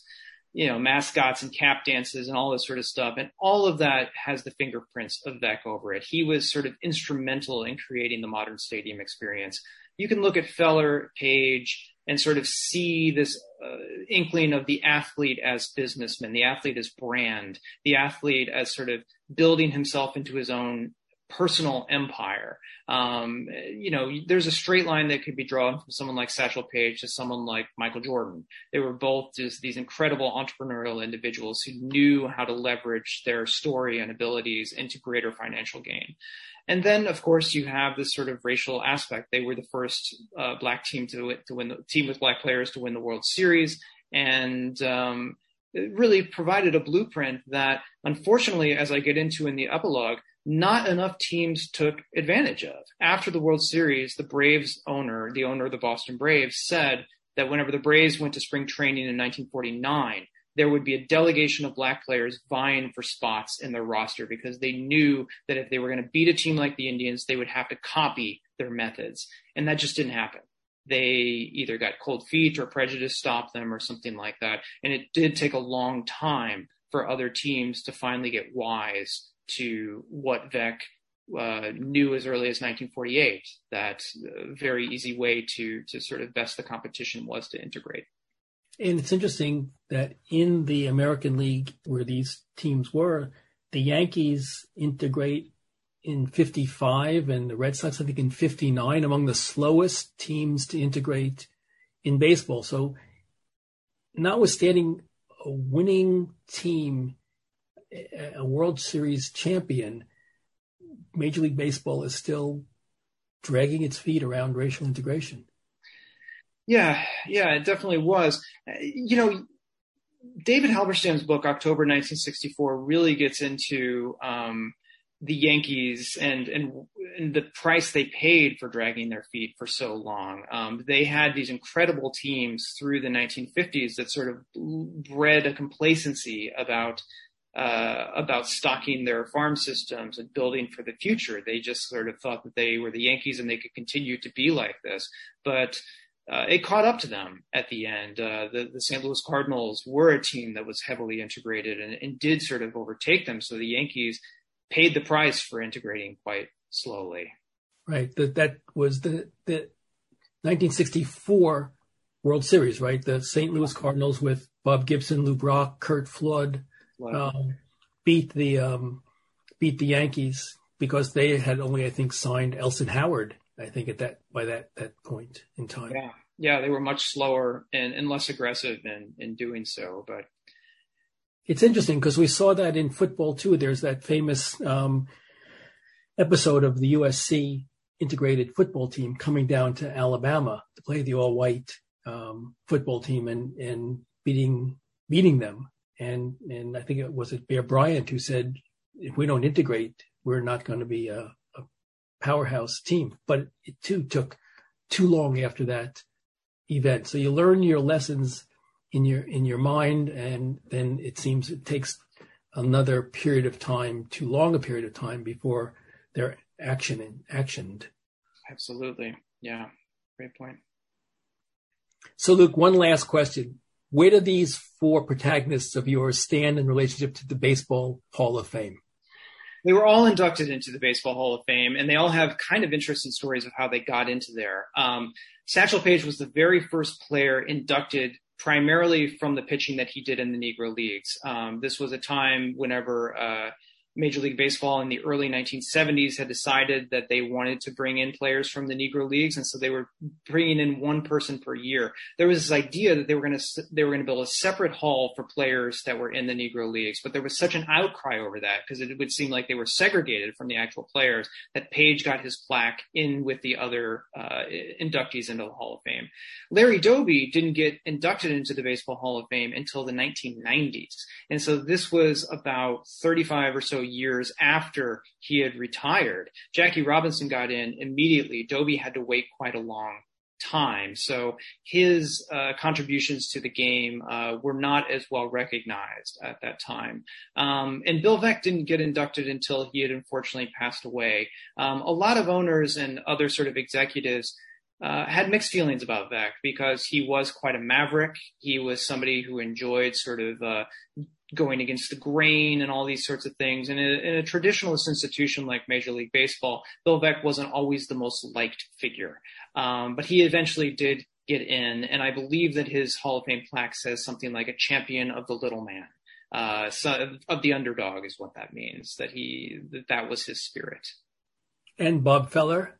you know mascots and cap dances and all this sort of stuff and all of that has the fingerprints of Veeck over it. He was sort of instrumental in creating the modern stadium experience. You can look at Feller, Paige, and sort of see this uh, inkling of the athlete as businessman, the athlete as brand, the athlete as sort of building himself into his own personal empire. Um, you know, there's a straight line that could be drawn from someone like Satchel Paige to someone like Michael Jordan. They were both just these incredible entrepreneurial individuals who knew how to leverage their story and abilities into greater financial gain. And then, of course, you have this sort of racial aspect. They were the first uh, black team to, to win the team with black players to win the World Series, and um, it really provided a blueprint that, unfortunately, as I get into in the epilogue, not enough teams took advantage of. After the World Series, the Braves owner, the owner of the Boston Braves, said that whenever the Braves went to spring training in 1949, there would be a delegation of black players vying for spots in their roster because they knew that if they were going to beat a team like the Indians, they would have to copy their methods. And that just didn't happen. They either got cold feet or prejudice stopped them or something like that. And it did take a long time for other teams to finally get wise to what Veeck uh, knew as early as 1948 that a very easy way to to sort of best the competition was to integrate. And it's interesting that in the American League, where these teams were, the Yankees integrate in 55 and the Red Sox, I think, in 59, among the slowest teams to integrate in baseball. So, notwithstanding a winning team, a World Series champion, Major League Baseball is still dragging its feet around racial integration. Yeah, yeah, it definitely was. You know, David Halberstam's book, October 1964, really gets into um, the Yankees and, and, and the price they paid for dragging their feet for so long. Um, they had these incredible teams through the 1950s that sort of bred a complacency about uh, about stocking their farm systems and building for the future. They just sort of thought that they were the Yankees and they could continue to be like this. But uh, it caught up to them at the end. Uh, the, the, St. Louis Cardinals were a team that was heavily integrated and, and, did sort of overtake them. So the Yankees paid the price for integrating quite slowly. Right. That that was the the 1964 World Series, right? The St. Louis Cardinals with Bob Gibson, Lou Brock, Curt Flood um, beat the um, beat the Yankees because they had only, I think, signed Elston Howard I think at that by that that point in time. Yeah, yeah, they were much slower and, and less aggressive in in doing so. But it's interesting because we saw that in football too. There's that famous um, episode of the USC integrated football team coming down to Alabama to play the all white um, football team and and beating beating them. And and I think it was it Bear Bryant who said, if we don't integrate, we're not going to be a, powerhouse team. But it too took too long after that event. So you learn your lessons in your in your mind, and then it seems it takes another period of time, too long a period of time before they're action actioned. Absolutely, yeah, great point. So, Luke, one last question: Where do these four protagonists of yours stand in relationship to the Baseball Hall of Fame? they were all inducted into the Baseball Hall of Fame, and they all have kind of interesting stories of how they got into there. Um, Satchel Paige was the very first player inducted primarily from the pitching that he did in the Negro Leagues. Um, this was a time whenever uh, Major League Baseball in the early 1970s had decided that they wanted to bring in players from the Negro leagues, and so they were bringing in one person per year. There was this idea that they were going to they were going to build a separate hall for players that were in the Negro leagues, but there was such an outcry over that because it would seem like they were segregated from the actual players that Paige got his plaque in with the other uh, inductees into the Hall of Fame. Larry Doby didn't get inducted into the Baseball Hall of Fame until the 1990s, and so this was about 35 or so years after he had retired. Jackie Robinson got in immediately. Doby had to wait quite a long time. So his uh, contributions to the game uh, were not as well recognized at that time. Um, and Bill Veeck didn't get inducted until he had unfortunately passed away. Um, a lot of owners and other sort of executives uh, had mixed feelings about Veeck because he was quite a maverick. He was somebody who enjoyed sort of uh, going against the grain and all these sorts of things. And in a, in a traditionalist institution like Major League Baseball, Bill Veeck wasn't always the most liked figure. Um, but he eventually did get in. And I believe that his Hall of Fame plaque says something like a champion of the little man. Uh, so of the underdog is what that means, that he, that that was his spirit. And Bob Feller?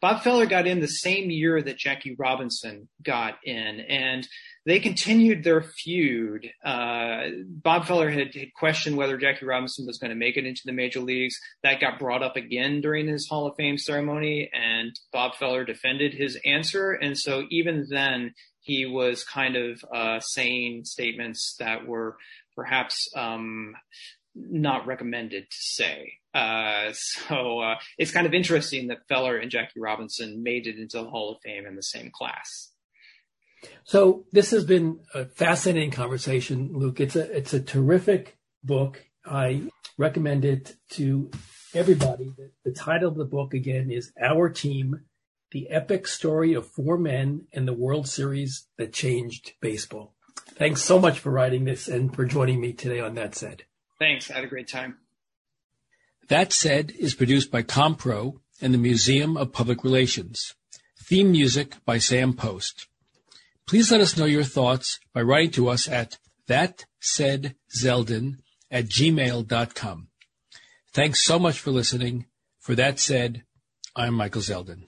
Bob Feller got in the same year that Jackie Robinson got in, and they continued their feud. Uh, Bob Feller had, had, questioned whether Jackie Robinson was going to make it into the major leagues. That got brought up again during his Hall of Fame ceremony, and Bob Feller defended his answer. And so even then, he was kind of uh, saying statements that were perhaps um, not recommended to say. Uh, so uh, it's kind of interesting that Feller and Jackie Robinson made it into the Hall of Fame in the same class. So this has been a fascinating conversation, Luke. It's a it's a terrific book. I recommend it to everybody. The, the title of the book again is Our Team: The Epic Story of Four Men and the World Series That Changed Baseball. Thanks so much for writing this and for joining me today on That Said. Thanks. I had a great time. That Said is produced by Compro and the Museum of Public Relations. Theme music by Sam Post. Please let us know your thoughts by writing to us at thatsaidzeldin at gmail.com. Thanks so much for listening. For That Said, I'm Michael Zeldin.